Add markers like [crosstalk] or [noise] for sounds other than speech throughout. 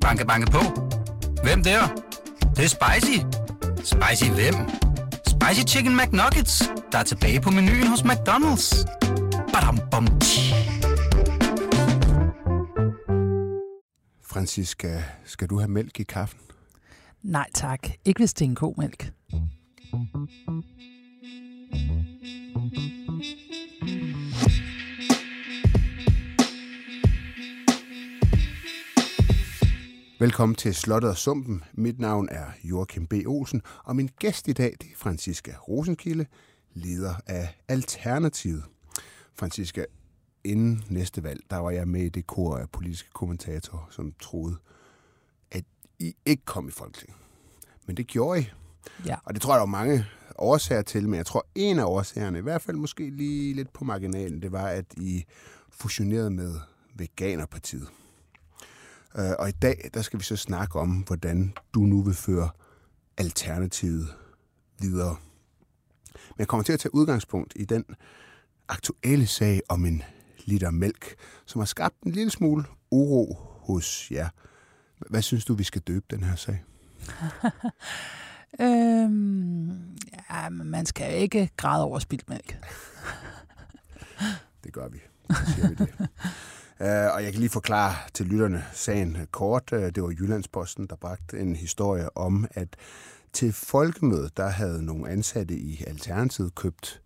Banke, banke på. Hvem der? Det, det er spicy. Spicy hvem? Spicy Chicken McNuggets, der er tilbage på menuen hos McDonald's. Badum, bom, Francisca, skal du have mælk i kaffen? Nej tak, ikke hvis det er en komælk. Velkommen til Slottet og Sumpen. Mit navn er Joachim B. Olsen, og min gæst i dag det er Francisca Rosenkilde, leder af Alternativet. Francisca, inden næste valg, der var jeg med i det kor af politiske kommentatorer, som troede, at I ikke kom i Folketinget. Men det gjorde I. Ja. Og det tror jeg, der var mange årsager til, men jeg tror, en af årsagerne, i hvert fald måske lige lidt på marginalen, det var, at I fusionerede med Veganerpartiet. Øh, Og i dag, der skal vi så snakke om, hvordan du nu vil føre Alternativet videre. Men jeg kommer til at tage udgangspunkt i den aktuelle sag om en liter mælk, som har skabt en lille smule uro hos jer. Hvad synes du, vi skal døbe den her sag? [laughs] Øhm, ja, man skal ikke græde over spildt mælk. Det gør vi. Så siger vi det. [laughs] Uh, og jeg kan lige forklare til lytterne sagen kort. Uh, det var Jyllandsposten, der bragte en historie om, at til folkemødet, der havde nogle ansatte i Alternativet købt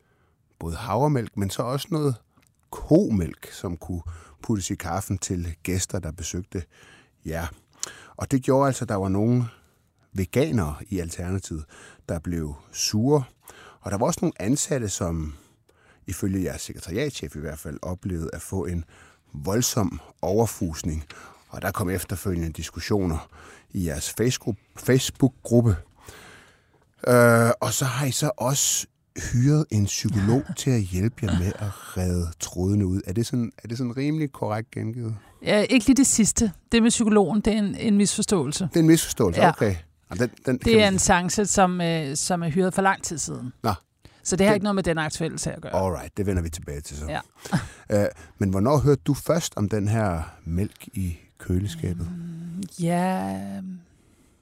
både havremælk, men så også noget komælk, som kunne puttes i kaffen til gæster, der besøgte jer. Og det gjorde altså, at der var nogle veganere i Alternativet, der blev sure. Og der var også nogle ansatte, som ifølge jeres sekretariatchef i hvert fald, oplevede at få en voldsom overfusning. Og der kom efterfølgende diskussioner i jeres Facebook- Facebook-gruppe. Øh, og så har I så også hyret en psykolog [laughs] til at hjælpe jer med at redde trådene ud. Er det sådan, er det sådan rimelig korrekt gengivet? Ja, ikke lige det sidste. Det med psykologen, det er en, en misforståelse. Det er en misforståelse, Ja. okay. Den, den Det er vi- en chance, som, øh, som er hyret for lang tid siden. Nå. Så det har Det- ikke noget med den aktuelle sag at gøre. Alright, det vender vi tilbage til så. Ja. [laughs] Øh, men hvornår hørte du først om den her mælk i køleskabet? Ja,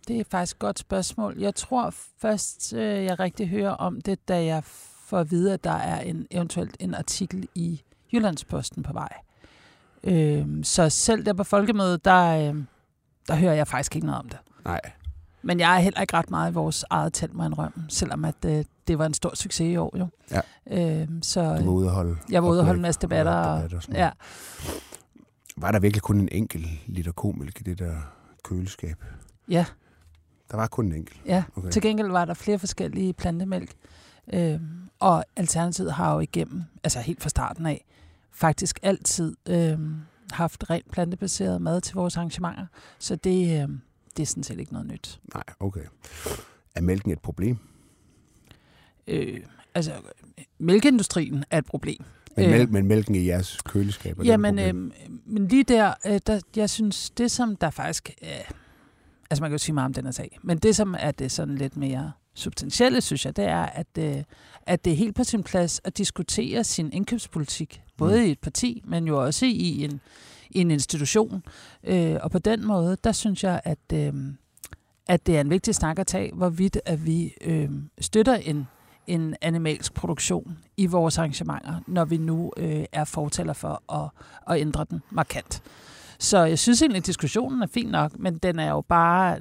det er faktisk et godt spørgsmål. Jeg tror først, øh, jeg rigtig hører om det, da jeg får at vide, at der er en eventuelt en artikel i Jyllandsposten på vej. Øh, så selv der på folkemødet, der, øh, der hører jeg faktisk ikke noget om det. Nej. Men jeg er heller ikke ret meget i vores eget telt, jeg indrømme, selvom at, øh, det var en stor succes i år. Jo. Ja. Øh, så Du var ude at holde jeg var ude og holde en masse debatter. og debatter og sådan ja. Var der virkelig kun en enkelt liter komælk i det der køleskab? Ja. Der var kun en enkelt. Ja, Okay. til gengæld var der flere forskellige plantemælk. Øhm, og Alternativet har jo igennem, altså helt fra starten af, faktisk altid øhm, haft rent plantebaseret mad til vores arrangementer. Så det, øhm, det er sådan set ikke noget nyt. Nej, okay. Er mælken et problem? Øh, altså, mælkeindustrien er et problem. Men, Øh. mælk, men mælken i jeres køleskab er Jamen, problem? øhm, men lige der, øh, der, jeg synes, det som der faktisk... Øh, altså, man kan jo sige meget om den her sag, men det som er det sådan lidt mere substantielle, synes jeg, det er, at, øh, at det er helt på sin plads at diskutere sin indkøbspolitik, både Mm. i et parti, men jo også i en, i en institution. Øh, og på den måde, der synes jeg, at, øh, at det er en vigtig snak at tage, hvorvidt at vi øh, støtter en, en animalsk produktion i vores arrangementer, når vi nu øh, er fortaler for at, at ændre den markant. Så jeg synes egentlig, at diskussionen er fin nok, men den er jo bare,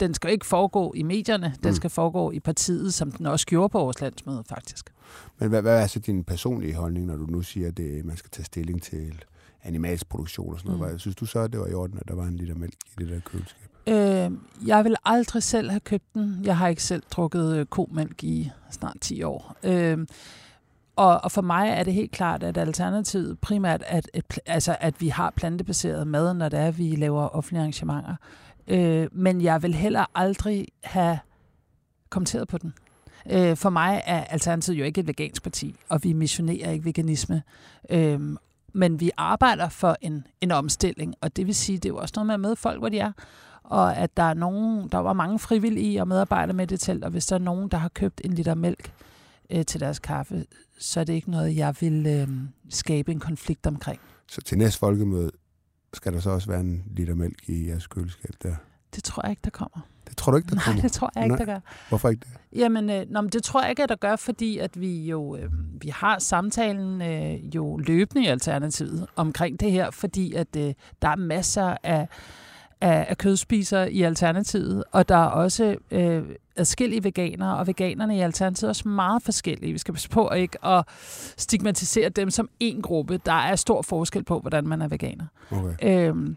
den skal jo ikke foregå i medierne, den Mm. skal foregå i partiet, som den også gjorde på vores landsmøde faktisk. Men hvad, hvad er så din personlige holdning, når du nu siger, at det, man skal tage stilling til animalsk produktion og sådan noget? Mm. Synes du så, at det var i orden, at der var en liter mælk i det der køleskab? Øh, jeg vil aldrig selv have købt den. Jeg har ikke selv drukket øh, komælk i snart 10 år. Øh, og, og for mig er det helt klart, at alternativet primært, at, pl- altså, at vi har plantebaseret mad, når det er, at vi laver offentlige arrangementer. Øh, men jeg vil heller aldrig have kommenteret på den. Øh, for mig er Alternativet jo ikke et vegansk parti, og vi missionerer ikke veganisme. Øh, men vi arbejder for en, en omstilling, og det vil sige, det er jo også noget med at møde folk, hvor de er og at der er nogen, der var mange frivillige og medarbejdere med det telt, og hvis der er nogen, der har købt en liter mælk øh, til deres kaffe, så er det ikke noget, jeg vil øh, skabe en konflikt omkring. Så til næste folkemøde, skal der så også være en liter mælk i jeres køleskab der? Det tror jeg ikke, der kommer. Det tror du ikke, der Nej, kommer? det tror jeg ikke, Nej. der gør. Hvorfor ikke det? Jamen, øh, nå, men det tror jeg ikke, at der gør, fordi at vi jo øh, vi har samtalen øh, jo løbende i Alternativet omkring det her, fordi at øh, der er masser af, af, af kødspisere i Alternativet, og der er også øh, adskillige veganere, og veganerne i Alternativet er også meget forskellige. Vi skal passe på ikke at stigmatisere dem som en gruppe. Der er stor forskel på, hvordan man er veganer. Okay. Øhm,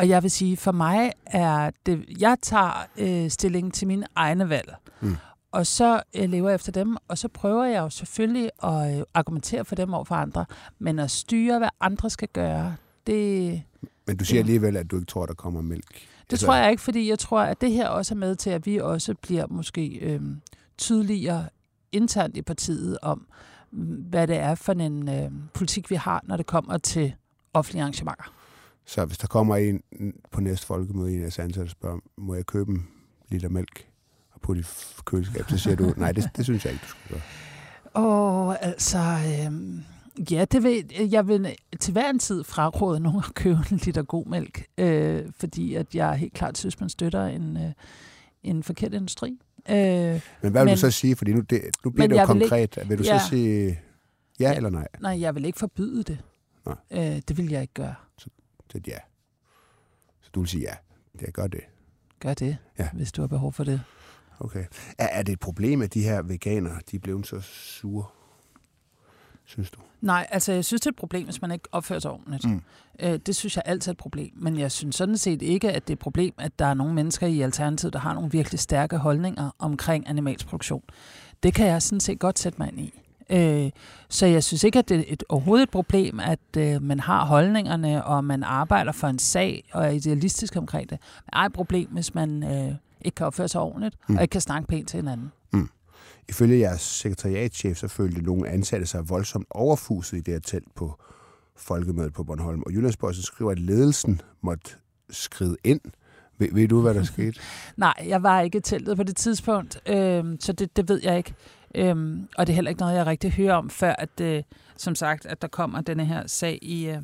og jeg vil sige, for mig er det, jeg tager øh, stilling til mine egne valg. Mm. Og så øh, lever jeg efter dem, og så prøver jeg jo selvfølgelig at øh, argumentere for dem over for andre. Men at styre, hvad andre skal gøre, det, Men du siger Ja. alligevel, at du ikke tror, der kommer mælk. det tror jeg ikke, fordi jeg tror, at det her også er med til, at vi også bliver måske øh, tydeligere internt i partiet om, hvad det er for en øh, politik, vi har, når det kommer til offentlige arrangementer. Så hvis der kommer en på næste folkemøde, en af ansatte spørger, må jeg købe en liter mælk og putte i køleskab, så siger du, nej, det, det synes jeg ikke, du skal gøre. Åh, altså... Øhm, ja, det vil, jeg vil til hver en tid fraråde nogen at købe en liter god mælk, øh, fordi at jeg helt klart synes, man støtter en, øh, en forkert industri. Øh, Men hvad vil Men- du så sige? Fordi nu, det, nu bliver det jo vil konkret. Vil du Ja. så sige ja Ja. eller nej? nej, jeg vil ikke forbyde det. Nej. Øh, det vil jeg ikke gøre. Så et ja. Så du vil sige ja. Jeg gør det. Gør det, Ja. hvis du har behov for det. Okay. Er, er det et problem, at de her veganere, de er blevet så sure? Synes du? Nej, altså jeg synes, det er et problem, hvis man ikke opfører sig ordentligt. Mm. Mm. Øh, det synes jeg altid er et problem. Men jeg synes sådan set ikke, at det er et problem, at der er nogle mennesker i Alternativet, der har nogle virkelig stærke holdninger omkring animalsk produktion. Det kan jeg sådan set godt sætte mig ind i. Øh, så jeg synes ikke, at det er et, overhovedet et problem, at øh, man har holdningerne, og man arbejder for en sag, og er idealistisk omkring det. Men det er et problem, hvis man øh, ikke kan opføre sig ordentligt, Mm. mm. og ikke kan snakke pænt til hinanden. Ifølge jeres sekretariatchef, så følte nogle ansatte sig voldsomt overfuset i det her telt på folkemødet på Bornholm. Og Jyllandsposten skriver, at ledelsen måtte skride ind. Ved, ved du, hvad der [laughs] skete? Nej, jeg var ikke i teltet på det tidspunkt, øhm, så det, det ved jeg ikke. Øhm, og det er heller ikke noget, jeg rigtig hører om, før at, øh, som sagt, at der kommer denne her sag i, øh,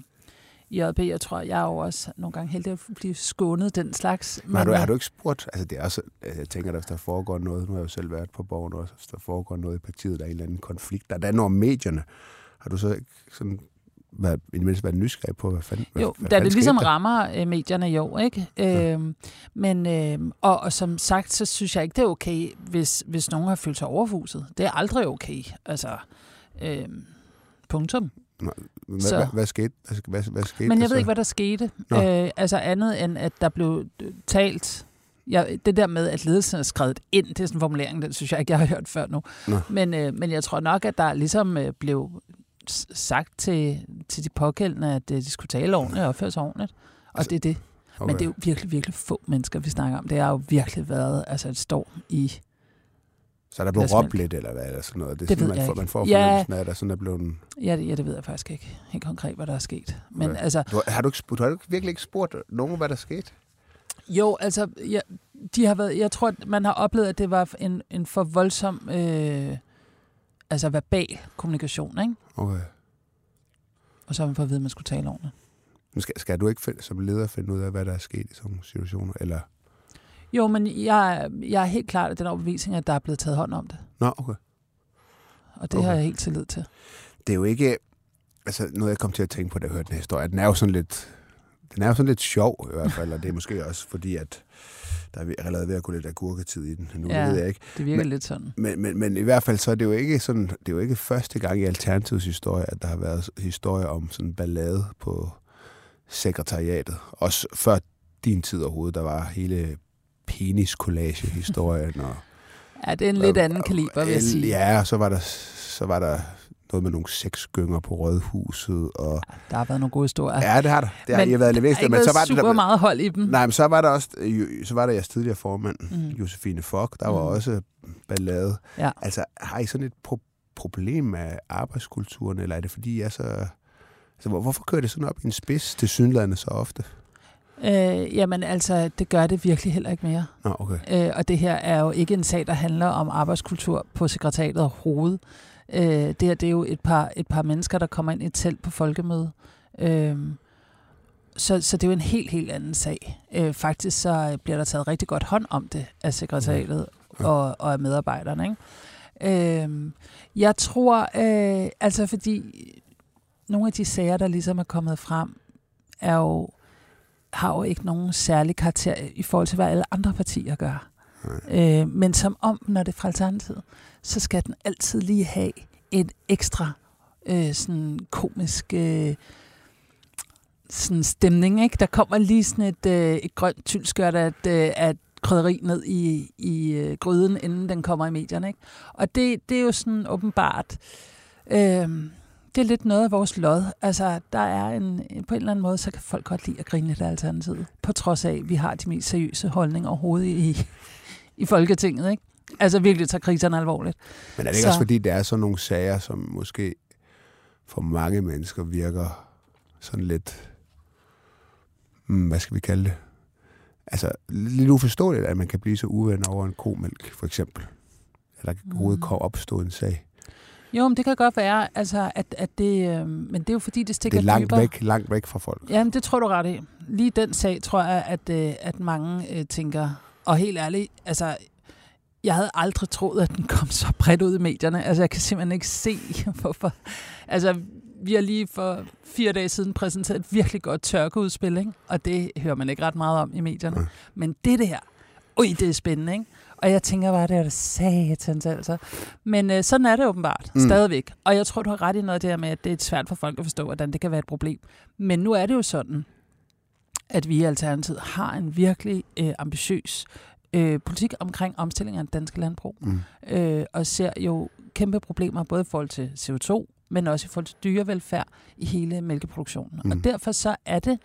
i JP. Jeg tror, jeg er jo også nogle gange heldig at blive skånet den slags. Men har, du, øh, har du ikke spurgt? Altså, det er også, altså, jeg tænker, at hvis der foregår noget, nu har jeg jo selv været på borgen også, hvis der foregår noget i partiet, der er en eller anden konflikt, der er noget om medierne. Har du så ikke sådan været, i det mindste været nysgerrig på, hvad fanden hvad, Jo, hvad da fanden det ligesom der? rammer øh, medierne jo, ikke? Øhm, men, øhm, og, og som sagt, så synes jeg ikke, det er okay, hvis, hvis nogen har følt sig overfuset. Det er aldrig okay. Altså, øhm, punktum. Hvad, så- hvad, hvad, skete, hvad, hvad, hvad skete Men jeg ved så? ikke, hvad der skete. Nå. Øh, altså andet end, at der blev øh, talt... Ja, det der med, at ledelsen er skrevet ind, det er sådan en formulering, den synes jeg ikke, jeg har hørt før nu. Nå. Men, øh, men jeg tror nok, at der ligesom øh, blev sagt til, til de pågældende, at øh, de skulle tale ordentligt og opføre sig ordentligt. Og Altså, det er det. Okay. Men det er jo virkelig, virkelig få mennesker, vi snakker om. Det har jo virkelig været altså et storm i... Så er der blevet råbt lidt, eller hvad er det sådan noget? Det, er Det sådan, ved man, jeg får, ikke. man får Ja. fornemmelsen af, at der sådan er blevet... en- Ja, det, ja, det ved jeg faktisk ikke helt konkret, hvad der er sket. Men Okay. altså, Du, har- du ikke, har du virkelig ikke spurgt nogen, hvad der skete? Jo, altså, ja, de har været, jeg tror, at man har oplevet, at det var en, en for voldsom øh, altså verbal kommunikation, ikke? Okay. Og så har man fået at vide, at man skulle tale ordentligt. Men skal, skal du ikke find, som leder finde ud af, hvad der er sket i sådan nogle situationer? Eller? Jo, men jeg, jeg er helt klart af den overbevisning, at der er blevet taget hånd om det. Nå, okay. Og det Okay. har jeg helt tillid til. Det er jo ikke... Altså, noget jeg kom til at tænke på, da jeg hørte den her historie, den er jo sådan lidt... Den er jo sådan lidt sjov i hvert fald, og det er måske også fordi, at der er allerede ved at gå lidt agurketid i den. Nu Ja. ved jeg ikke. Det virker Men- lidt sådan. Men, men, men i hvert fald så er det jo ikke sådan, det er jo ikke første gang i Alternativets historie, at der har været historie om sådan en ballade på sekretariatet. Også før din tid overhovedet, der var hele penis-collage-historien. Og, [laughs] Ja, det er en lidt anden kaliber, vil jeg sige. Ja, og så var der, så var der noget med nogle sexgynger på Rådhuset. Og, Der har været nogle gode historier. ja, det har der. Det har Men har været ikke Men så var været det super der, meget hold i dem. Nej, men så var der også, øh, så var der jeres tidligere formand, mm. Josefine Fock, der var Mhm. også ballade. Ja. Altså, har I sådan et pro- problem med arbejdskulturen, eller er det fordi, er så... Altså, hvor- hvorfor kører det sådan op i en spids til synlædende så ofte? Øh, jamen altså, det gør det virkelig heller ikke mere. Nå, okay. Øh, og det her er jo ikke en sag, der handler om arbejdskultur på sekretariatet overhovedet. Øh, det her det er jo et par, et par mennesker, der kommer ind i et telt på folkemøde. Øh, så, så det er jo en helt, helt anden sag. Øh, faktisk så bliver der taget rigtig godt hånd om det af sekretariatet ja. og, og af medarbejderne. Ikke? Øh, jeg tror, øh, altså fordi nogle af de sager, der ligesom er kommet frem, er jo, har jo ikke nogen særlig karakter i forhold til, hvad alle andre partier gør. Øh, men som om, når det er fra Alternativet, så skal den altid lige have en ekstra øh, sådan komisk øh, sådan stemning. Ikke? Der kommer lige sådan et, øh, et grønt tyldskørt af, øh, af krydderi ned i, i øh, gryden, inden den kommer i medierne. Ikke? Og det, det er jo sådan åbenbart... Øh, det er lidt noget af vores lod. Altså, der er en, på en eller anden måde, så kan folk godt lide at grine lidt af alternativet. På trods af, at vi har de mest seriøse holdninger overhovedet i, i Folketinget. Ikke? Altså virkelig tager kriserne alvorligt. Men er det ikke så... også fordi, der er sådan nogle sager, som måske for mange mennesker virker sådan lidt, hmm, hvad skal vi kalde det? Altså lidt uforståeligt, at man kan blive så uven over en komælk, for eksempel. Eller der overhovedet mm. kan opstå en sag. Jo, men det kan godt være, altså, at, at det, øh, men det er jo fordi, det stikker Det er langt dybere. væk, langt væk fra folk. Jamen, det tror du ret i. Lige den sag, tror jeg, at, øh, at mange øh, tænker, og helt ærligt, altså, jeg havde aldrig troet, at den kom så bredt ud i medierne. Altså, jeg kan simpelthen ikke se, [laughs] hvorfor. Altså, vi har lige for fire dage siden præsenteret et virkelig godt tørkeudspil, ikke? og det hører man ikke ret meget om i medierne. Men det der, ui, det er spændende, ikke? Og jeg tænker bare, det er det satans altså. Men øh, sådan er det åbenbart, mm. stadigvæk. Og jeg tror, du har ret i noget der med, at det er svært for folk at forstå, hvordan det kan være et problem. Men nu er det jo sådan, at vi i Alternativet har en virkelig øh, ambitiøs øh, politik omkring omstilling af den danske landbrug. Mm. Øh, og ser jo kæmpe problemer, både i forhold til CO2, men også i forhold til dyrevelfærd i hele mælkeproduktionen. Mm. Og derfor så er det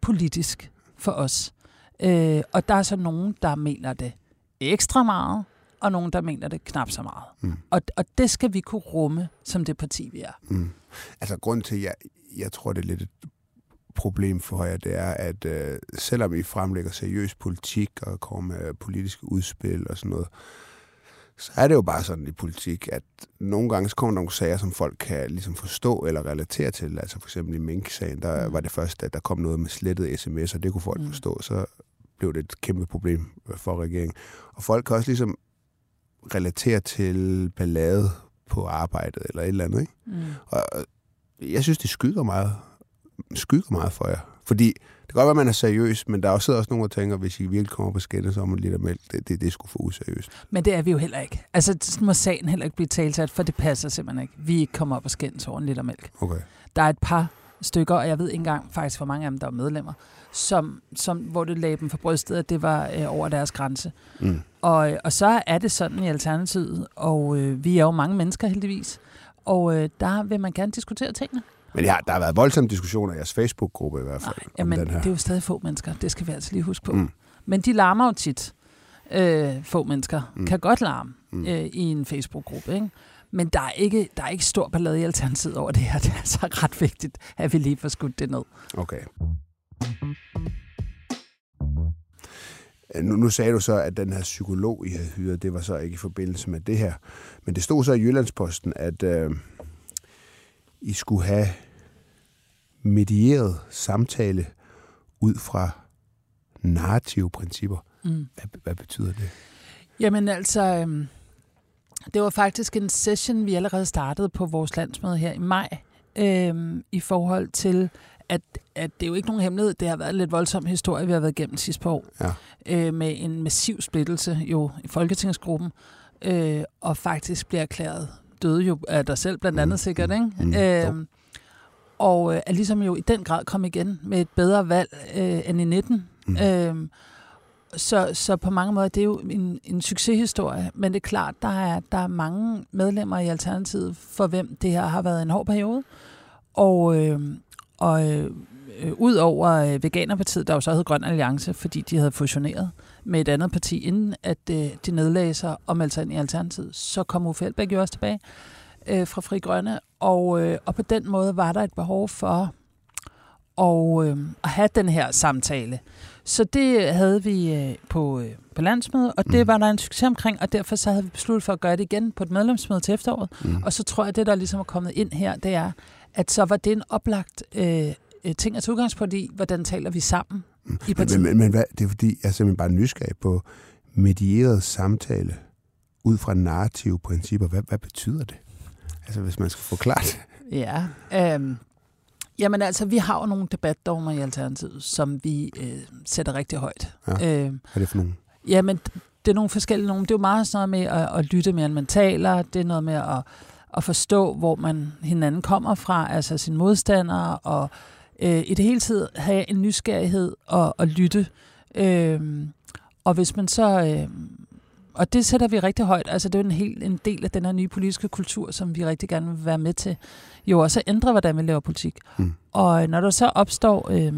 politisk for os. Øh, og der er så nogen, der mener det ekstra meget, og nogen, der mener det knap så meget. Mm. Og, og det skal vi kunne rumme som det parti, vi er. Mm. Altså, grund til, at jeg, jeg tror, det er lidt et problem for jer, det er, at øh, selvom I fremlægger seriøs politik og kommer med politiske udspil og sådan noget, så er det jo bare sådan i politik, at nogle gange så kommer der nogle sager, som folk kan ligesom forstå eller relatere til. Altså for eksempel i Mink-sagen, der mm. var det først, at der kom noget med slettet sms, og det kunne folk mm. forstå. Så blev det et kæmpe problem for regeringen. Og folk kan også ligesom relatere til ballade på arbejdet eller et eller andet. Ikke? Mm. Og jeg synes, det skygger meget, skygger meget for jer. Fordi det kan godt være, at man er seriøs, men der er også, også nogen, der tænker, hvis I virkelig kommer på skinner, så om en liter mælk, det, det, det skulle få useriøst. Men det er vi jo heller ikke. Altså, sådan må sagen heller ikke blive talt for det passer simpelthen ikke. Vi ikke kommer op og skændes over en liter mælk. Okay. Der er et par stykker, og jeg ved ikke engang faktisk, hvor mange af dem, der er medlemmer, som, som, hvor det lagde dem for brystet, at det var øh, over deres grænse. Mm. Og, og så er det sådan i Alternativet, og øh, vi er jo mange mennesker heldigvis, og øh, der vil man gerne diskutere tingene. Men ja, der har været voldsomme diskussioner i jeres Facebook-gruppe i hvert fald. Nej, jamen, den her. det er jo stadig få mennesker, det skal vi altså lige huske på. Mm. Men de larmer jo tit. Øh, få mennesker mm. kan godt larme mm. øh, i en Facebook-gruppe, ikke? Men der er, ikke, der er ikke stor ballade i Alternativet over det her. [laughs] Det er altså ret vigtigt, at vi lige får skudt det ned. Okay. Nu, nu sagde du så, at den her psykolog, I havde hyret, det var så ikke i forbindelse med det her. Men det stod så i Jyllandsposten, at øh, I skulle have medieret samtale ud fra narrative principper. Mm. Hvad, hvad betyder det? Jamen altså, øh, det var faktisk en session, vi allerede startede på vores landsmøde her i maj, øh, i forhold til at, at det er jo ikke nogen hemmelighed. Det har været en lidt voldsom historie, vi har været igennem sidste par år. Ja. Øh, med en massiv splittelse jo i Folketingsgruppen. Øh, og faktisk bliver erklæret døde jo af dig selv, blandt andet mm. sikkert. Ikke? Mm. Øh, og øh, er ligesom jo i den grad kom igen med et bedre valg øh, end i 19. Mm. Øh, så, så på mange måder, det er jo en, en succeshistorie, men det er klart, der er, der er mange medlemmer i Alternativet, for hvem det her har været en hård periode. Og, øh, og øh, ud over øh, Veganerpartiet, der jo så hed Grøn Alliance, fordi de havde fusioneret med et andet parti, inden at øh, de nedlagde sig og meldte sig ind i Alternativet, så kom Uffe Elbæk jo også tilbage øh, fra Fri Grønne. Og, øh, og på den måde var der et behov for at, øh, at have den her samtale. Så det havde vi øh, på, øh, på landsmødet, og det mm. var der en succes omkring, og derfor så havde vi besluttet for at gøre det igen på et medlemsmøde til efteråret. Mm. Og så tror jeg, at det, der ligesom er kommet ind her, det er, at så var det en oplagt øh, øh, ting at tage udgangspunkt i, hvordan taler vi sammen mm. i partiet. Men, men, men hvad, det er fordi, jeg er simpelthen bare nysgerrig på medieret samtale ud fra narrative principper. Hvad, hvad betyder det? Altså, hvis man skal forklare det. Ja, øh, jamen altså, vi har jo nogle debatdogmer i Alternativet, som vi øh, sætter rigtig højt. Ja. Øh, hvad er det for nogle? Jamen, det er nogle forskellige nogle. Det er jo meget sådan noget med at, at lytte mere, end man taler. Det er noget med at, at forstå, hvor man hinanden kommer fra, altså sine modstandere, og øh, i det hele tid have en nysgerrighed og, og lytte. Øh, og hvis man så... Øh, og det sætter vi rigtig højt. Altså, det er jo en, helt, en del af den her nye politiske kultur, som vi rigtig gerne vil være med til. Jo også at ændre, hvordan vi laver politik. Mm. Og når der så opstår øh,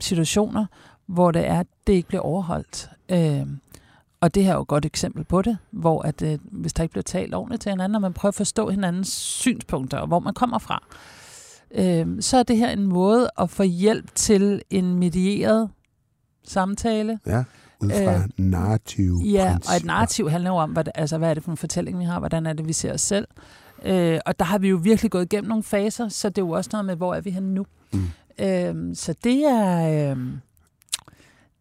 situationer, hvor det er, at det ikke bliver overholdt, øh, og det her er jo et godt eksempel på det, hvor at, øh, hvis der ikke bliver talt ordentligt til hinanden, og man prøver at forstå hinandens synspunkter, og hvor man kommer fra, øh, så er det her en måde at få hjælp til en medieret samtale. Ja, ud fra øh, narrativ. Ja, principper. og et narrativ handler jo om, hvad, altså, hvad er det for en fortælling, vi har, hvordan er det, vi ser os selv. Øh, og der har vi jo virkelig gået igennem nogle faser, så det er jo også noget med, hvor er vi henne nu. Mm. Øh, så det er... Øh,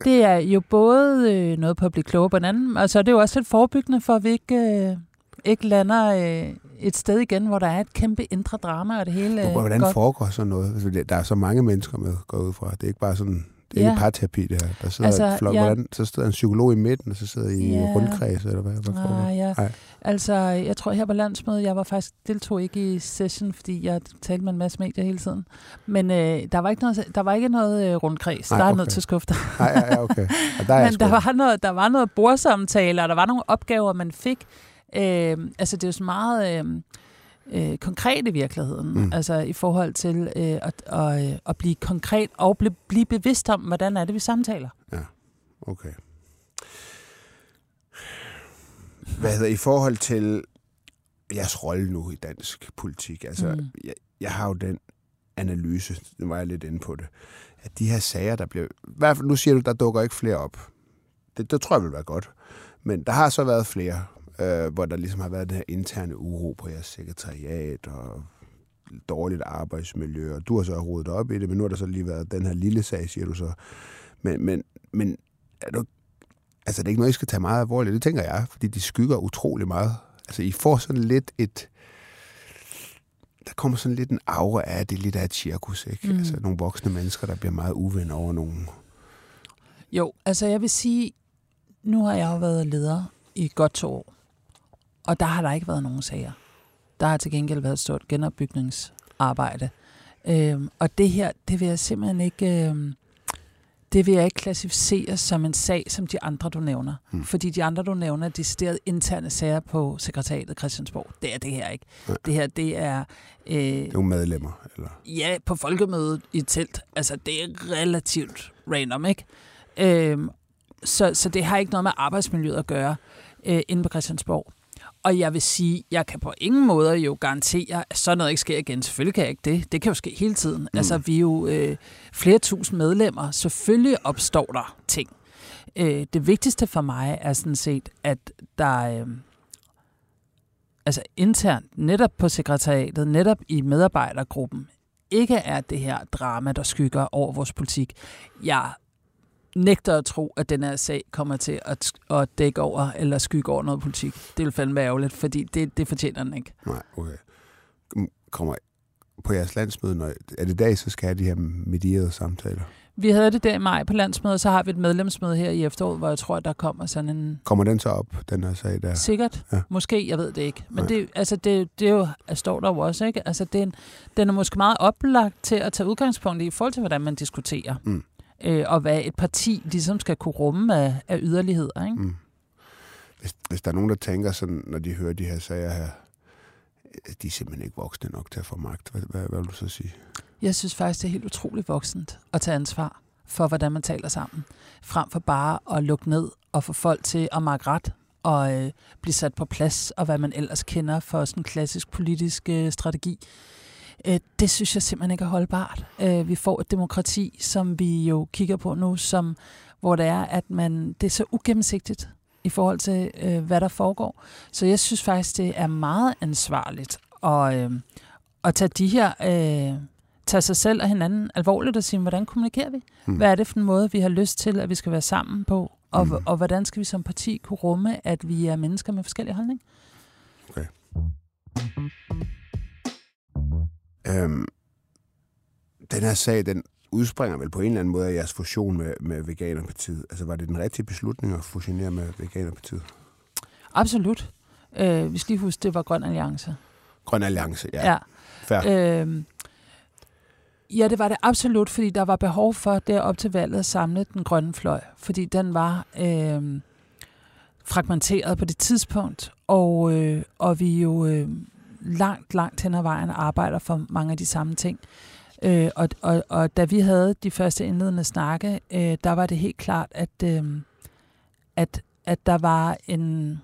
det er jo både øh, noget på at blive klogere på hinanden, og så er det jo også lidt forebyggende for, at vi ikke, øh, ikke lander øh, et sted igen, hvor der er et kæmpe indre drama, og det hele øh, Hvordan godt. foregår sådan noget? Altså, der er så mange mennesker med, går ud fra. Det er ikke bare sådan det er ja. ikke parterapi, det her. Der sidder altså, flok, ja. hvordan, så sidder en psykolog i midten, og så sidder I ja. rundkreds, eller hvad? hvad ah, ja. Nej. Altså, jeg tror her på landsmødet, jeg var faktisk deltog ikke i session, fordi jeg talte med en masse medier hele tiden. Men øh, der var ikke noget, der var ikke noget øh, rundkreds. Nej, der er okay. noget til skufter. Nej, ja, ja, okay. [laughs] Og der er Men der var, noget, der var noget bordsamtaler, og der var nogle opgaver, man fik. Øh, altså, det er jo så meget... Øh, øh, konkret i virkeligheden. Mm. Altså i forhold til øh, at, at, øh, at blive konkret og blive, blive bevidst om, hvordan er det, vi samtaler. Ja, okay. Hvad hedder i forhold til jeres rolle nu i dansk politik? Altså, mm. jeg, jeg har jo den analyse, nu var jeg lidt inde på det, at de her sager, der bliver... Hvad, nu siger du, der dukker ikke flere op. Det, det tror jeg vil være godt. Men der har så været flere øh, hvor der ligesom har været den her interne uro på jeres sekretariat og dårligt arbejdsmiljø, og du har så rodet op i det, men nu har der så lige været den her lille sag, siger du så. Men, men, men er du, altså, det er ikke noget, I skal tage meget alvorligt, det tænker jeg, fordi de skygger utrolig meget. Altså, I får sådan lidt et, der kommer sådan lidt en aura af, det er lidt af et cirkus, ikke? Mm. Altså, nogle voksne mennesker, der bliver meget uven over nogen. Jo, altså jeg vil sige, nu har jeg jo været leder i godt to år. Og der har der ikke været nogen sager. Der har til gengæld været et stort genopbygningsarbejde. Øhm, og det her, det vil jeg simpelthen ikke... Øhm, det vil jeg ikke klassificere som en sag, som de andre, du nævner. Hmm. Fordi de andre, du nævner, er decideret interne sager på sekretariatet Christiansborg. Det er det her ikke. Nej. Det her, det er... Øh, det er medlemmer, eller? Ja, på folkemødet i telt. Altså, det er relativt random, ikke? Øhm, så, så det har ikke noget med arbejdsmiljøet at gøre øh, inde på Christiansborg. Og jeg vil sige, jeg kan på ingen måde jo garantere, at sådan noget ikke sker igen. Selvfølgelig kan jeg ikke det. Det kan jo ske hele tiden. Mm. Altså, vi er jo øh, flere tusind medlemmer. Selvfølgelig opstår der ting. Øh, det vigtigste for mig er sådan set, at der øh, altså internt, netop på sekretariatet, netop i medarbejdergruppen, ikke er det her drama, der skygger over vores politik. Jeg nægter at tro, at den her sag kommer til at, at dække over eller skygge over noget politik. Det vil fandme være ærgerligt, fordi det, det fortjener den ikke. Nej, okay. Kommer på jeres landsmøde, når, er det dag, så skal have de her medierede samtaler? Vi havde det der i maj på landsmødet, så har vi et medlemsmøde her i efteråret, hvor jeg tror, der kommer sådan en... Kommer den så op, den her sag der? Sikkert. Ja. Måske, jeg ved det ikke. Men det, altså, det, det jo, står der jo også, ikke? Altså, den, den er måske meget oplagt til at tage udgangspunkt i, i forhold til, hvordan man diskuterer. Mm øh, og hvad et parti ligesom skal kunne rumme af, af yderligheder. Ikke? Mm. Hvis, hvis der er nogen, der tænker sådan, når de hører de her sager her, de er simpelthen ikke voksne nok til at få magt. Hvad, hvad, hvad vil du så sige? Jeg synes faktisk, det er helt utroligt voksent at tage ansvar for, hvordan man taler sammen. Frem for bare at lukke ned og få folk til at markere ret og øh, blive sat på plads, og hvad man ellers kender for sådan en klassisk politisk øh, strategi. Øh, det synes jeg simpelthen ikke er holdbart. Øh, vi får et demokrati, som vi jo kigger på nu, som, hvor det er, at man, det er så ugennemsigtigt i forhold til, øh, hvad der foregår. Så jeg synes faktisk, det er meget ansvarligt at, øh, at tage de her, øh, tage sig selv og hinanden alvorligt og sige, hvordan kommunikerer vi? Mm. Hvad er det for en måde, vi har lyst til, at vi skal være sammen på? Og, mm. og hvordan skal vi som parti kunne rumme, at vi er mennesker med forskellige holdninger? Okay. Øhm, den her sag, den udspringer vel på en eller anden måde af jeres fusion med, med Veganerpartiet. Altså var det den rigtige beslutning at fusionere med Veganerpartiet? Absolut. Øh, vi skal lige huske, det var Grøn Alliance. Grøn Alliance, ja. ja. Fair. Øh, ja, det var det absolut, fordi der var behov for derop til valget at samle den grønne fløj, fordi den var øh, fragmenteret på det tidspunkt, og, øh, og vi jo øh, langt, langt hen ad vejen arbejder for mange af de samme ting. Øh, og, og, og da vi havde de første indledende snakke, øh, der var det helt klart, at, øh, at, at der var en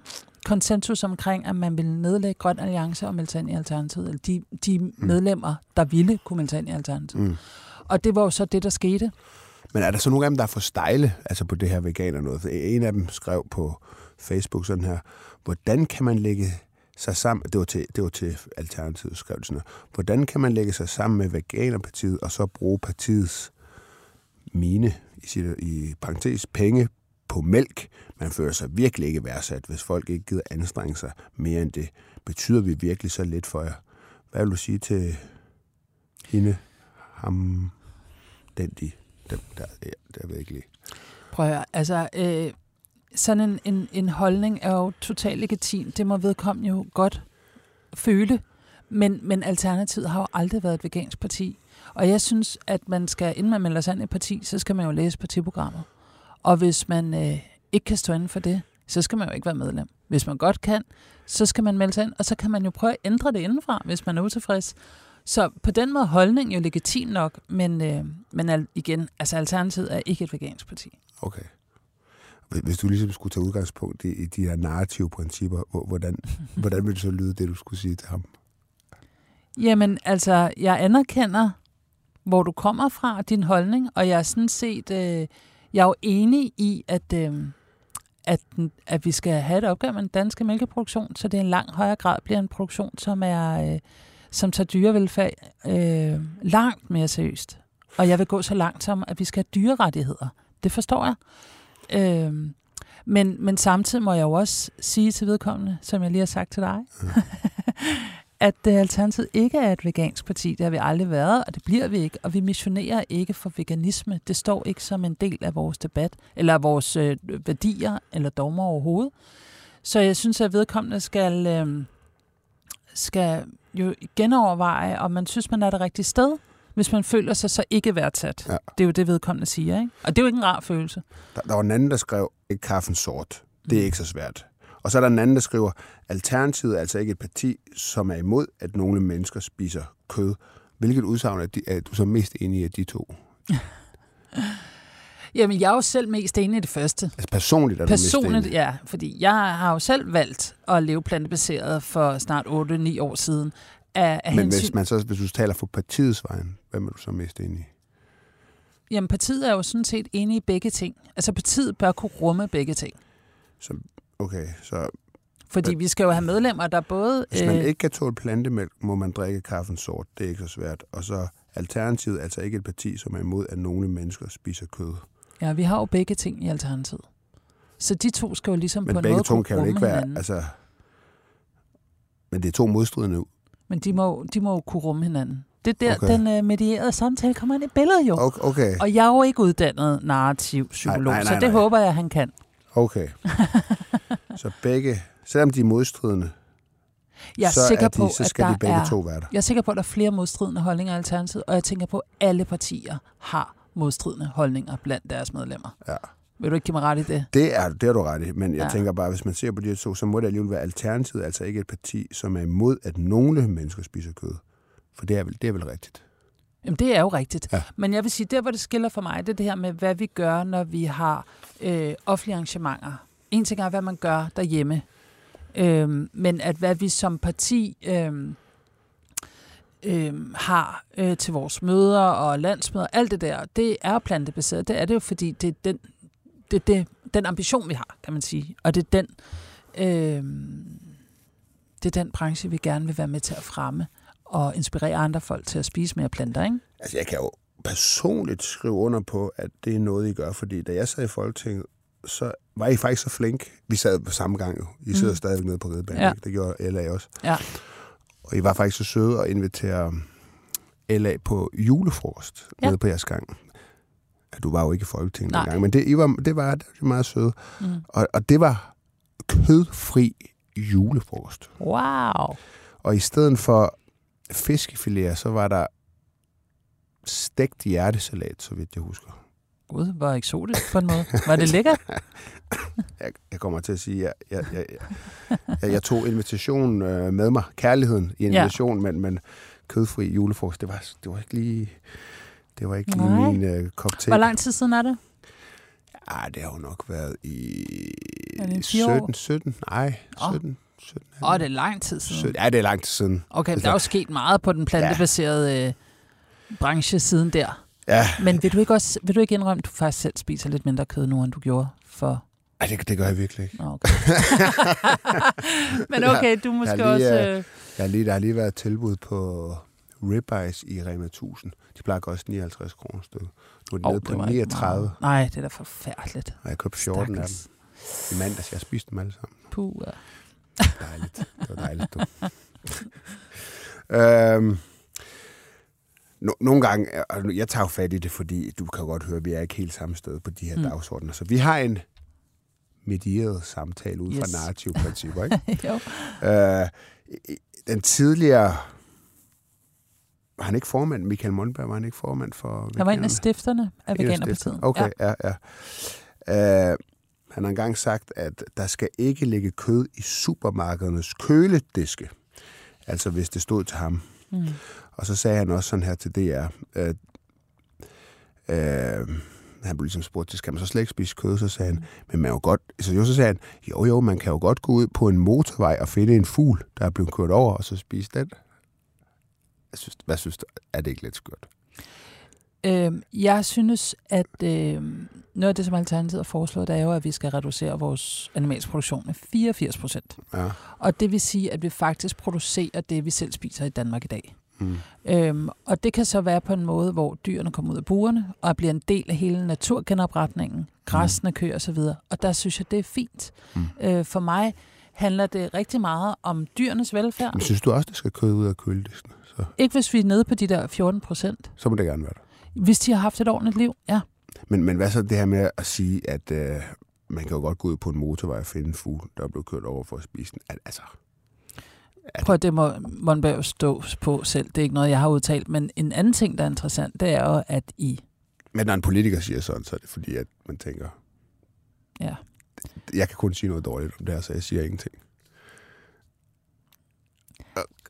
konsensus omkring, at man ville nedlægge Grøn Alliance og melde sig ind i Alternativet. Eller de, de mm. medlemmer, der ville kunne melde sig ind i Alternativet. Mm. Og det var jo så det, der skete. Men er der så nogle af dem, der er for stejle altså på det her veganer noget? En af dem skrev på Facebook sådan her, hvordan kan man lægge sig sammen, det var til, det var til Alternativet, skrev det sådan noget. Hvordan kan man lægge sig sammen med Veganerpartiet og så bruge partiets mine, i, i parentes, penge på mælk. Man føler sig virkelig ikke værdsat, hvis folk ikke gider anstrenge sig mere end det. Betyder vi virkelig så lidt for jer? Hvad vil du sige til hende, ham, den, de, dem, der, der, der ved. Prøv at høre, altså, øh, sådan en, en, en holdning er jo totalt legitim. Det må vedkommende jo godt føle. Men, men Alternativet har jo aldrig været et vegansk parti. Og jeg synes, at man skal, inden man melder sig ind i et parti, så skal man jo læse partiprogrammet. Og hvis man øh, ikke kan stå inden for det, så skal man jo ikke være medlem. Hvis man godt kan, så skal man melde sig ind, og så kan man jo prøve at ændre det indenfra, hvis man er utilfreds. Så på den måde holdning jo legitim nok, men, øh, men igen, altså Alternativet er ikke et vegansk parti. Okay. Hvis du ligesom skulle tage udgangspunkt i, i de her narrative principper, hvordan, [laughs] hvordan ville det så lyde, det du skulle sige til ham? Jamen, altså, jeg anerkender, hvor du kommer fra, din holdning, og jeg er sådan set, øh, jeg er jo enig i, at, øh, at, at vi skal have et opgør med den danske mælkeproduktion, så det er en lang højere grad bliver en produktion, som er, øh, som tager dyrevelfærd øh, langt mere seriøst. Og jeg vil gå så langt som, at vi skal have dyrerettigheder. Det forstår jeg. Øh, men, men samtidig må jeg jo også sige til vedkommende, som jeg lige har sagt til dig, [laughs] at uh, Alternativet ikke er et vegansk parti. Det har vi aldrig været, og det bliver vi ikke. Og vi missionerer ikke for veganisme. Det står ikke som en del af vores debat, eller vores øh, værdier, eller dogmer overhovedet. Så jeg synes, at vedkommende skal, øh, skal jo genoverveje, om man synes, man er det rigtige sted, hvis man føler sig så ikke værdsat. Ja. Det er jo det, vedkommende siger, ikke? Og det er jo ikke en rar følelse. Der, der var en anden, der skrev, ikke kaffen sort. Det er mm. ikke så svært. Og så er der en anden, der skriver, Alternativet er altså ikke et parti, som er imod, at nogle mennesker spiser kød. Hvilket udsagn er, de, er du så mest enig i af de to? [laughs] Jamen, jeg er jo selv mest enig i det første. Altså personligt er du Personligt, mest enig? ja. Fordi jeg har jo selv valgt at leve plantebaseret for snart 8-9 år siden. Af, af Men hensyn... hvis, man så, hvis du taler for partiets vejen, hvem er du så mest enig i? Jamen, partiet er jo sådan set enig i begge ting. Altså, partiet bør kunne rumme begge ting. Så, okay, så... Fordi vi skal jo have medlemmer, der både... Hvis man øh, ikke kan tåle plantemælk, må man drikke kaffen sort. Det er ikke så svært. Og så Alternativet er altså ikke et parti, som er imod, at nogle mennesker spiser kød. Ja, vi har jo begge ting i Alternativet. Så de to skal jo ligesom Men på en måde kunne kan jo ikke være... Altså, men det er to modstridende... Men de må, de må jo kunne rumme hinanden. Det der, okay. den uh, medierede samtale kommer ind i billedet jo. Okay. okay. Og jeg er jo ikke uddannet narrativ psykolog, nej, nej, nej, så det nej. håber jeg, han kan. Okay. så begge, selvom de er modstridende, jeg er så, sikker er de, på, så skal at der de begge er, to være der. Jeg er sikker på, at der er flere modstridende holdninger i Alternativet, og jeg tænker på, at alle partier har modstridende holdninger blandt deres medlemmer. Ja. Vil du ikke give mig ret i det? Det er, det er du ret i, men jeg ja. tænker bare, hvis man ser på de her to, så må det alligevel være Alternativet, altså ikke et parti, som er imod, at nogle mennesker spiser kød. For det er vel, det er vel rigtigt. Jamen, det er jo rigtigt. Ja. Men jeg vil sige, der hvor det skiller for mig, det er det her med, hvad vi gør, når vi har øh, offentlige arrangementer. En ting er, hvad man gør derhjemme. Øhm, men at hvad vi som parti øhm, øhm, har øh, til vores møder og landsmøder, alt det der, det er plantebaseret. Det er det jo, fordi det er den, det, det, den ambition, vi har, kan man sige. Og det er den, øhm, det er den branche, vi gerne vil være med til at fremme og inspirere andre folk til at spise mere planter, ikke? Altså, jeg kan jo personligt skrive under på, at det er noget, I gør, fordi da jeg sad i Folketinget, så var I faktisk så flink. Vi sad på samme gang jo. I sidder mm. stadigvæk nede på Ridebanen. Ja. Det gjorde LA også. Ja. Og I var faktisk så søde at invitere LA på julefrokost ja. nede på jeres gang. Ja, du var jo ikke i Folketinget Nej. dengang, men det, I var, det, var, det var meget søde. Mm. Og, og det var kødfri julefrokost. Wow. Og i stedet for fiskefiléer, så var der stegt hjertesalat, så vidt jeg husker. Gud, hvor eksotisk på en måde. Var det lækkert? [laughs] Jeg, jeg kommer til at sige, at jeg, jeg, jeg, jeg, jeg tog invitationen øh, med mig. Kærligheden i invitationen, ja. men, men kødfri julefrokost, det var, det var ikke lige, det var ikke Nej. min øh, kop te. Hvor lang tid siden er det? Ah, det har jo nok været i Er det en fire år? 17, 17, nej, Åh. 17, 17, Åh, oh, det er lang tid siden. 17, ja, det er lang tid siden. Okay, Altså- der er jo sket meget på den plantebaserede øh, branche siden der. Ja, Men vil du ikke også vil du ikke indrømme, at du faktisk selv spiser lidt mindre kød nu, end du gjorde for... Ej, det, det gør jeg virkelig ikke. Okay. [laughs] Men okay, du måske Jeg lige, også... øh, Øh, Jeg har lige, der har lige været et tilbud på ribeyes i Rema 1000. De plejer koste 59 kroner stykket. Nu er de åh, nede på var ikke 39, meget. Nej, det er da forfærdeligt. og jeg købte 14 af dem Stakkels. i mandags. Jeg spiste dem alle sammen. Puh, ja. Dejligt. Det var dejligt, du. [laughs] øhm, no, nogle gange, og jeg tager jo fat i det, fordi du kan godt høre, at vi er ikke helt samme sted på de her Mm. dagsordner. Så vi har en medieret samtale ud fra Yes. narrative principper. Ikke? [laughs] jo. Øh, den tidligere... Var han ikke formand? Michael Mondberg var han ikke formand for Jeg var en Veganerne? af stifterne af Veganerpartiet. Okay, ja, ja. ja. Uh, han har engang sagt, at der skal ikke ligge kød i supermarkedernes kølediske. Altså hvis det stod til ham. Mm. Og så sagde han også sådan her til DR, at øh, han blev ligesom spurgt til, skal man så slet ikke spise kød? Så sagde han, men man er jo godt, så jo, så sagde han, jo jo, man kan jo godt gå ud på en motorvej og finde en fugl, der er blevet kørt over, og så spise den. Jeg synes, hvad synes du? Er det ikke lidt skørt? Øhm, jeg synes, at øh, noget af det, som Alternativet har foreslået, det er jo, at vi skal reducere vores animalsk produktion med 84 procent. Ja. Og det vil sige, at vi faktisk producerer det, vi selv spiser i Danmark i dag. Mm. Øhm, og det kan så være på en måde, hvor dyrene kommer ud af burene og bliver en del af hele naturgenopretningen, græsne køer osv. Og der synes jeg, det er fint. Mm. Øh, for mig handler det rigtig meget om dyrenes velfærd. Men synes du også, det skal kød ud af køledisken? Så, Ikke hvis vi er nede på de der 14 procent. så må det gerne være der. Hvis de har haft et ordentligt liv, ja. Men, men hvad så det her med at sige, at øh, man kan jo godt gå ud på en motorvej og finde en fugl, der er blevet kørt over for at spise den? Al- Altså, Prøv at det må Monberg stå på selv. Det er ikke noget, jeg har udtalt. Men en anden ting, der er interessant, det er jo, at i... men når en politiker siger sådan, så er det fordi, at man tænker, Ja, jeg kan kun sige noget dårligt om det her, så jeg siger ingenting.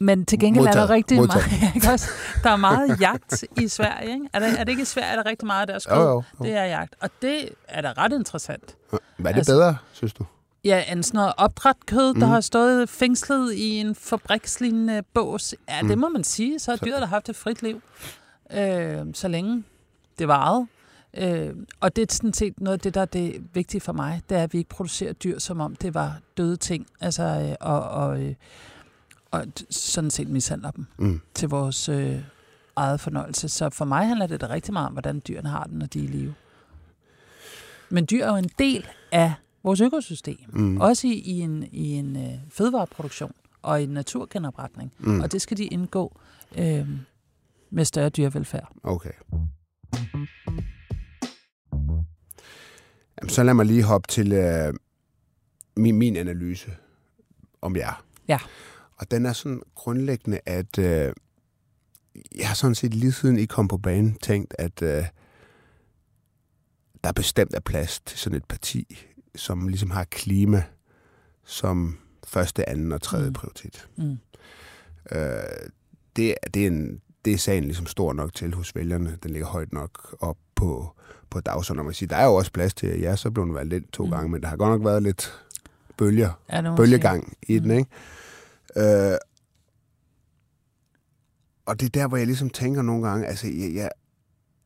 Men til gengæld er Modtaget. der rigtig Modtaget. [laughs] meget, ikke også? Der er meget jagt i Sverige, ikke? Er det, er det ikke i Sverige, er der rigtig meget af deres Jo, kød? jo, jo. Det er jagt. Og det er da ret interessant. Hvad er det Altså- bedre, synes du? Ja, en sådan noget opdræt kød, mm. der Mm. har stået fængslet i en fabrikslignende bås. Ja, mm. det Mm. må man sige. Så har dyret har haft et frit liv, øh, så længe det varede. Øh, og det er sådan set noget af det, der er det vigtige for mig, det er, at vi ikke producerer dyr, som om det var døde ting. Altså, øh, og, og, øh, og sådan set mishandler dem Mm. til vores øh, eget fornøjelse. Så for mig handler det da rigtig meget om, hvordan dyrene har den, når de er i live. Men dyr er jo en del af vores økosystem. Mm. Også i, i en, i en øh, fødevareproduktion og i en naturgenopretning. Mm. Og det skal de indgå øh, med større dyrevelfærd. Okay. Jamen, så lad mig lige hoppe til øh, min, min analyse om jer. Ja. Og den er sådan grundlæggende, at øh, jeg har sådan set lige siden I kom på banen tænkt, at øh, der bestemt er plads til sådan et parti, som ligesom har klima som første, anden og tredje Mm. mm. prioritet. Mm. Øh, det, det, er en, det er sagen ligesom stor nok til hos vælgerne. Den ligger højt nok op på, på dagsordenen. Man siger, der er jo også plads til, at ja, så blev valgt ind to Mm. mm. gange, men der har godt nok været lidt bølger, Er man bølgegang i Mm. den, ikke? Øh, og det er der, hvor jeg ligesom tænker nogle gange, altså, jeg, jeg,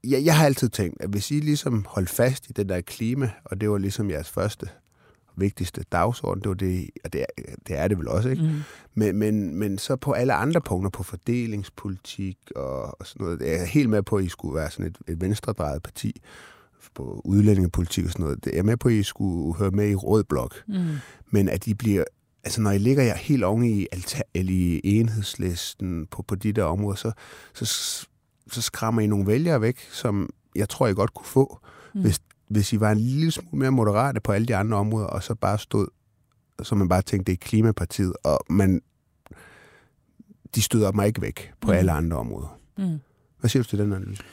jeg, jeg har altid tænkt, at hvis I ligesom holdt fast i det der klima, og det var ligesom jeres første vigtigste dagsorden. Det var det, og det er, det er det vel også, ikke? Mm. Men, men, men så på alle andre punkter, på fordelingspolitik og, og sådan noget, jeg er helt med på, at I skulle være sådan et, et venstredrejet parti på udlændingepolitik og sådan noget. Det er jeg med på, at I skulle høre med i Rød Blok. Mm. Men at de bliver, altså når I ligger jer helt oven i, alta, eller i enhedslisten på, på de der områder, så, så, så skræmmer I nogle vælgere væk, som jeg tror, I godt kunne få, mm. hvis, hvis I var en lille smule mere moderate på alle de andre områder, og så bare stod, så man bare tænkte, det er klimapartiet, og man, de støder mig ikke væk på mm. alle andre områder. Mm. Hvad siger du til den analyse?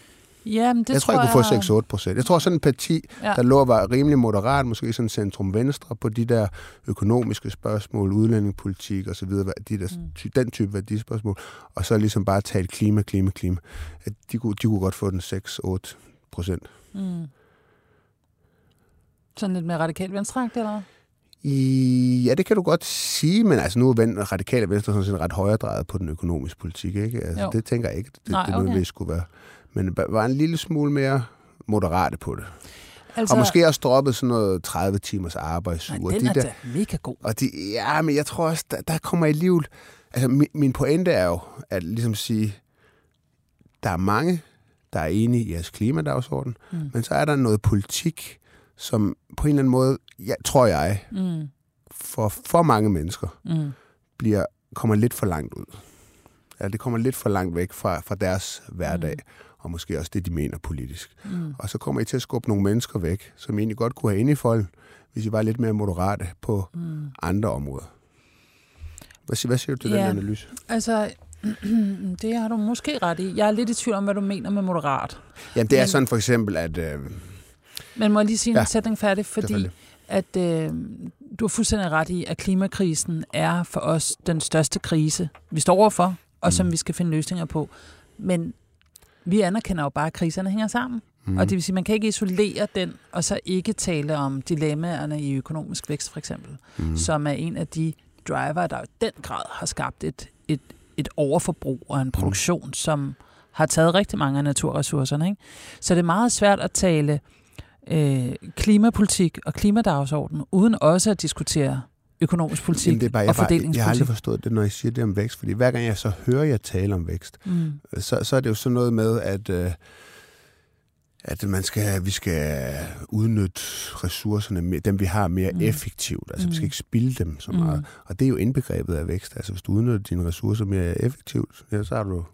Jamen, det jeg tror, jeg kunne få 6-8 procent. Jeg tror, sådan et parti, Ja. ja. der lå var rimelig moderat, måske sådan centrum-venstre på de der økonomiske spørgsmål, udlændingepolitik og så videre, de der, Mm. den type værdispørgsmål, og så ligesom bare tale klima, klima, klima. At de, kunne, de kunne godt få den 6-8 procent. Mm. Sådan lidt med radikal venstre, eller? I, ja, det kan du godt sige, men altså nu er radikale venstre sådan set ret højredrejet på den økonomiske politik, ikke? Altså, Jo. det tænker jeg ikke, det, Nej, det okay. nødvendigvis skulle være. Men var en lille smule mere moderate på det. Altså, Og måske også droppet sådan noget 30 timers arbejdsuge. nej, den de er der, da mega god. Og de, ja, men jeg tror også, der, der kommer i livet... Altså, min, min pointe er jo, at ligesom sige, der er mange, der er enige i jeres klimadagsorden, Mm. men så er der noget politik, som på en eller anden måde, ja, tror jeg, Mm. for for mange mennesker, Mm. bliver, kommer lidt for langt ud. Ja, det kommer lidt for langt væk fra, fra deres hverdag, mm. Og måske også det, de mener politisk. Mm. Og så kommer I til at skubbe nogle mennesker væk, som I egentlig godt kunne have inde i folden, hvis I var lidt mere moderate på Mm. andre områder. Hvad siger, hvad siger du til Ja. den analyse? Altså, [clears throat] det har du måske ret i. Jeg er lidt i tvivl om, hvad du mener med moderat. Jamen, det er Men- sådan for eksempel, at... Øh, Men må jeg lige sige en Ja, sætning færdig, fordi at øh, du har fuldstændig ret i, at klimakrisen er for os den største krise, vi står overfor, og som Mm. vi skal finde løsninger på. Men vi anerkender jo bare, at kriserne hænger sammen. Mm. Og det vil sige, at man kan ikke isolere den, og så ikke tale om dilemmaerne i økonomisk vækst, for eksempel, mm. som er en af de driver, der i den grad har skabt et, et, et overforbrug og en produktion, mm. som har taget rigtig mange af naturressourcerne. Ikke? Så det er meget svært at tale øh, klimapolitik og klimadagsorden, uden også at diskutere økonomisk politik Jamen, det er bare, og jeg, bare, jeg har fordelingspolitik. aldrig forstået det, når jeg siger det om vækst. Fordi hver gang jeg så hører jer tale om vækst, Mm. så, så er det jo sådan noget med, at, øh, at man skal, vi skal udnytte ressourcerne, dem vi har, mere Mm. mm. effektivt. Altså, vi skal Mm. ikke spilde dem så Mm. meget. Og det er jo indbegrebet af vækst. Altså, hvis du udnytter dine ressourcer mere effektivt, ja, så, har du,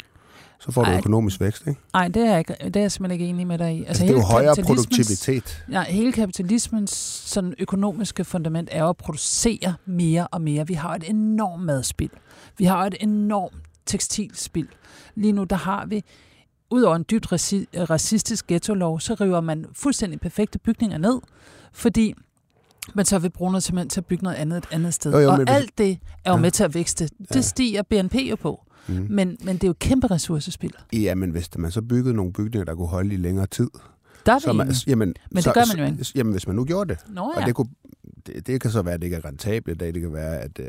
så får du Ej. økonomisk vækst. Ikke? Nej, det er, jeg, ikke, det er jeg simpelthen ikke enig med dig i. Altså, det er jo højere produktivitet. Nej, hele kapitalismens sådan økonomiske fundament er at producere mere og mere. Vi har et enormt madspild. Vi har et enormt tekstilspild. Lige nu, der har vi, udover en dybt raci- racistisk ghetto-lov, så river man fuldstændig perfekte bygninger ned, fordi man så vil bruge noget cement til at bygge noget andet et andet sted. Jo, jo, og alt det er jo Ja. med til at vækste. Det Ja. stiger BNP jo på. Mm. Men, men det er jo kæmpe ressourcespild. Ja, men hvis man så byggede nogle bygninger, der kunne holde i længere tid, Der er så man, jamen, Men så, det gør man jo ikke. Jamen, hvis man nu gjorde det, Nå Og ja. det, kunne, det, det kan så være, at det ikke er rentabelt i dag. Det kan være, at øh,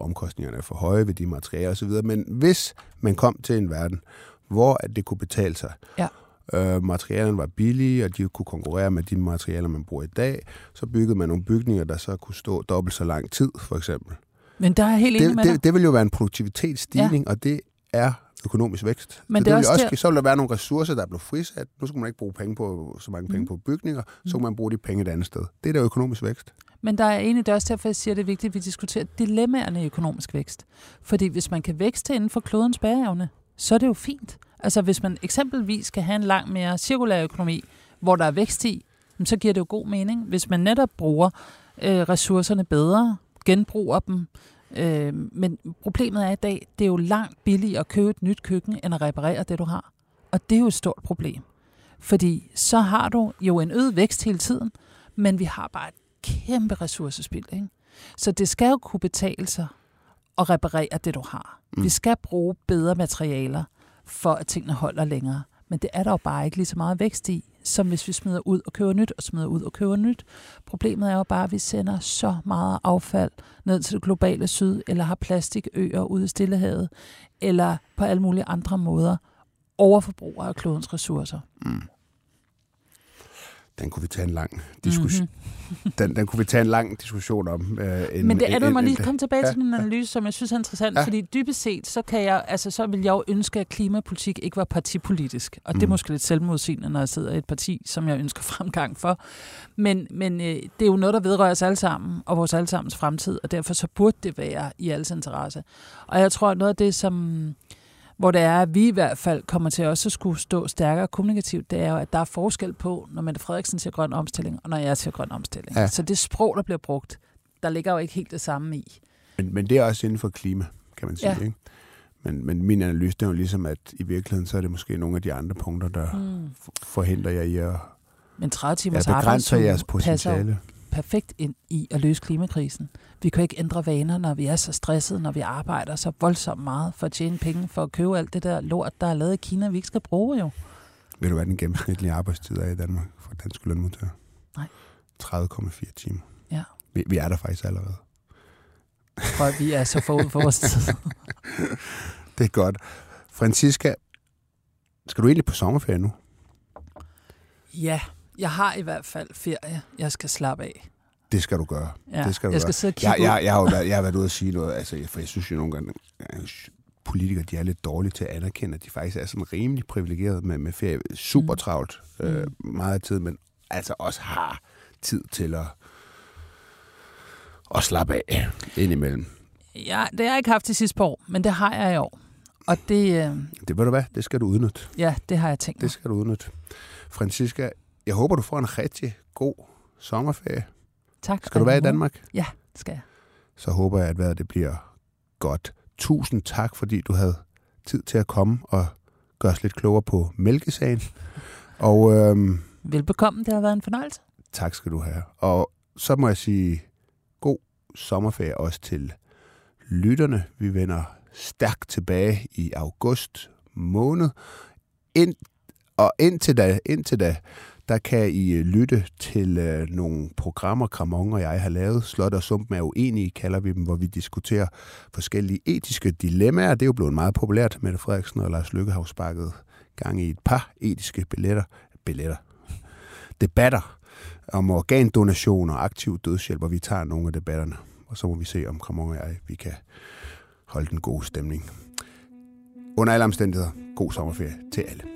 omkostningerne er for høje ved de materialer osv. Men hvis man kom til en verden, hvor at det kunne betale sig, Ja. øh, materialerne var billige, og de kunne konkurrere med de materialer, man bruger i dag, så byggede man nogle bygninger, der så kunne stå dobbelt så lang tid, for eksempel. Men der er helt enig Det, med det, det vil jo være en produktivitetsstigning, ja. og det er økonomisk vækst. Men så det vil også også, der- så vil der være nogle ressourcer, der bliver frisat. Nu skal man ikke bruge penge på, så mange penge Mm. på bygninger, så kan man bruge de penge et andet sted. Det er der økonomisk vækst. Men der er egentlig det også derfor, jeg siger, at det er vigtigt, at vi diskuterer dilemmaerne i økonomisk vækst. Fordi hvis man kan vækste inden for klodens bæreevne, så er det jo fint. Altså hvis man eksempelvis skal have en langt mere cirkulær økonomi, hvor der er vækst i, så giver det jo god mening. Hvis man netop bruger øh, ressourcerne bedre, genbruger dem. Øh, men problemet er i dag, det er jo langt billigere at købe et nyt køkken, end at reparere det, du har. Og det er jo et stort problem. Fordi så har du jo en øget vækst hele tiden, men vi har bare et kæmpe ressourcespild. Ikke? Så det skal jo kunne betale sig at reparere det, du har. Mm. Vi skal bruge bedre materialer, for at tingene holder længere. Men det er der jo bare ikke lige så meget vækst i, som hvis vi smider ud og køber nyt, og smider ud og køber nyt. Problemet er jo bare, at vi sender så meget affald ned til det globale syd, eller har plastikøer ude i Stillehavet, eller på alle mulige andre måder overforbruger af klodens ressourcer. Mm. Den kunne vi tage en lang diskussion. Mm-hmm. [laughs] den, den kunne vi tage en lang diskussion om. Øh, en, Men det er, du må lige komme tilbage ja, til din analyse, som jeg synes er interessant, ja. fordi dybest set, så kan jeg, altså så vil jeg jo ønske, at klimapolitik ikke var partipolitisk. Og det er mm. måske lidt selvmodsigende, når jeg sidder i et parti, som jeg ønsker [laughs] fremgang for. Men, men øh, det er jo noget, der vedrører os alle sammen, og vores allesammens fremtid, og derfor så burde det være i alles interesse. Og jeg tror, at noget af det, som hvor det er, at vi i hvert fald kommer til også at skulle stå stærkere kommunikativt, det er jo, at der er forskel på, når Mette Frederiksen siger grøn omstilling, og når jeg siger grøn omstilling. Ja. Så det sprog, der bliver brugt, der ligger jo ikke helt det samme i. Men, men det er også inden for klima, kan man sige. Ja. Ikke? Men, men min analyse er jo ligesom, at i virkeligheden, så er det måske nogle af de andre punkter, der mm. forhindrer jer i at men 30 timers ja, begrænser jeres potentiale perfekt ind i at løse klimakrisen. Vi kan ikke ændre vaner, når vi er så stressede, når vi arbejder så voldsomt meget for at tjene penge, for at købe alt det der lort, der er lavet i Kina, vi ikke skal bruge jo. Ved du, hvad den gennemsnitlige arbejdstid er i Danmark for danske lønmodtagere? Nej. 30,4 timer. Ja. Vi, vi er der faktisk allerede. For vi er så forud for vores tid. [laughs] det er godt. Francisca, skal du egentlig på sommerferie nu? Ja, jeg har i hvert fald ferie, jeg skal slappe af. Det skal du gøre. Ja, det skal du jeg skal gøre. sidde og kigge jeg, jeg, jeg, har jo været, jeg har været [laughs] ude og sige noget, altså, for jeg synes jo nogle gange, politikere de er lidt dårlige til at anerkende, at de faktisk er sådan rimelig privilegeret med, med ferie. Super mm. travlt mm. øh, meget tid, men altså også har tid til at, at slappe af indimellem. Ja, det har jeg ikke haft de sidste par år, men det har jeg i år. Og det... Øh... Det ved du hvad, det skal du udnytte. Ja, det har jeg tænkt mig. Det skal du udnytte. Francisca, jeg håber, du får en rigtig god sommerferie. Tak. Skal du være i Danmark? Ja, det skal jeg. Så håber jeg, at vejret det bliver godt. Tusind tak, fordi du havde tid til at komme og gøre os lidt klogere på mælkesagen. [laughs] Og, øhm, Velbekomme, det har været en fornøjelse. Tak skal du have. Og så må jeg sige god sommerferie også til lytterne. Vi vender stærkt tilbage i august måned. Ind, og indtil da, indtil da, der kan I øh, lytte til øh, nogle programmer, Kramon og jeg har lavet. Slot og Sump er uenige, kalder vi dem, hvor vi diskuterer forskellige etiske dilemmaer. Det er jo blevet meget populært. Mette Frederiksen og Lars Lykke har sparket gang i et par etiske billetter, billetter, debatter om organdonation og aktiv dødshjælp, og vi tager nogle af debatterne. Og så må vi se, om Kramon og jeg vi kan holde den gode stemning. Under alle omstændigheder, god sommerferie til alle.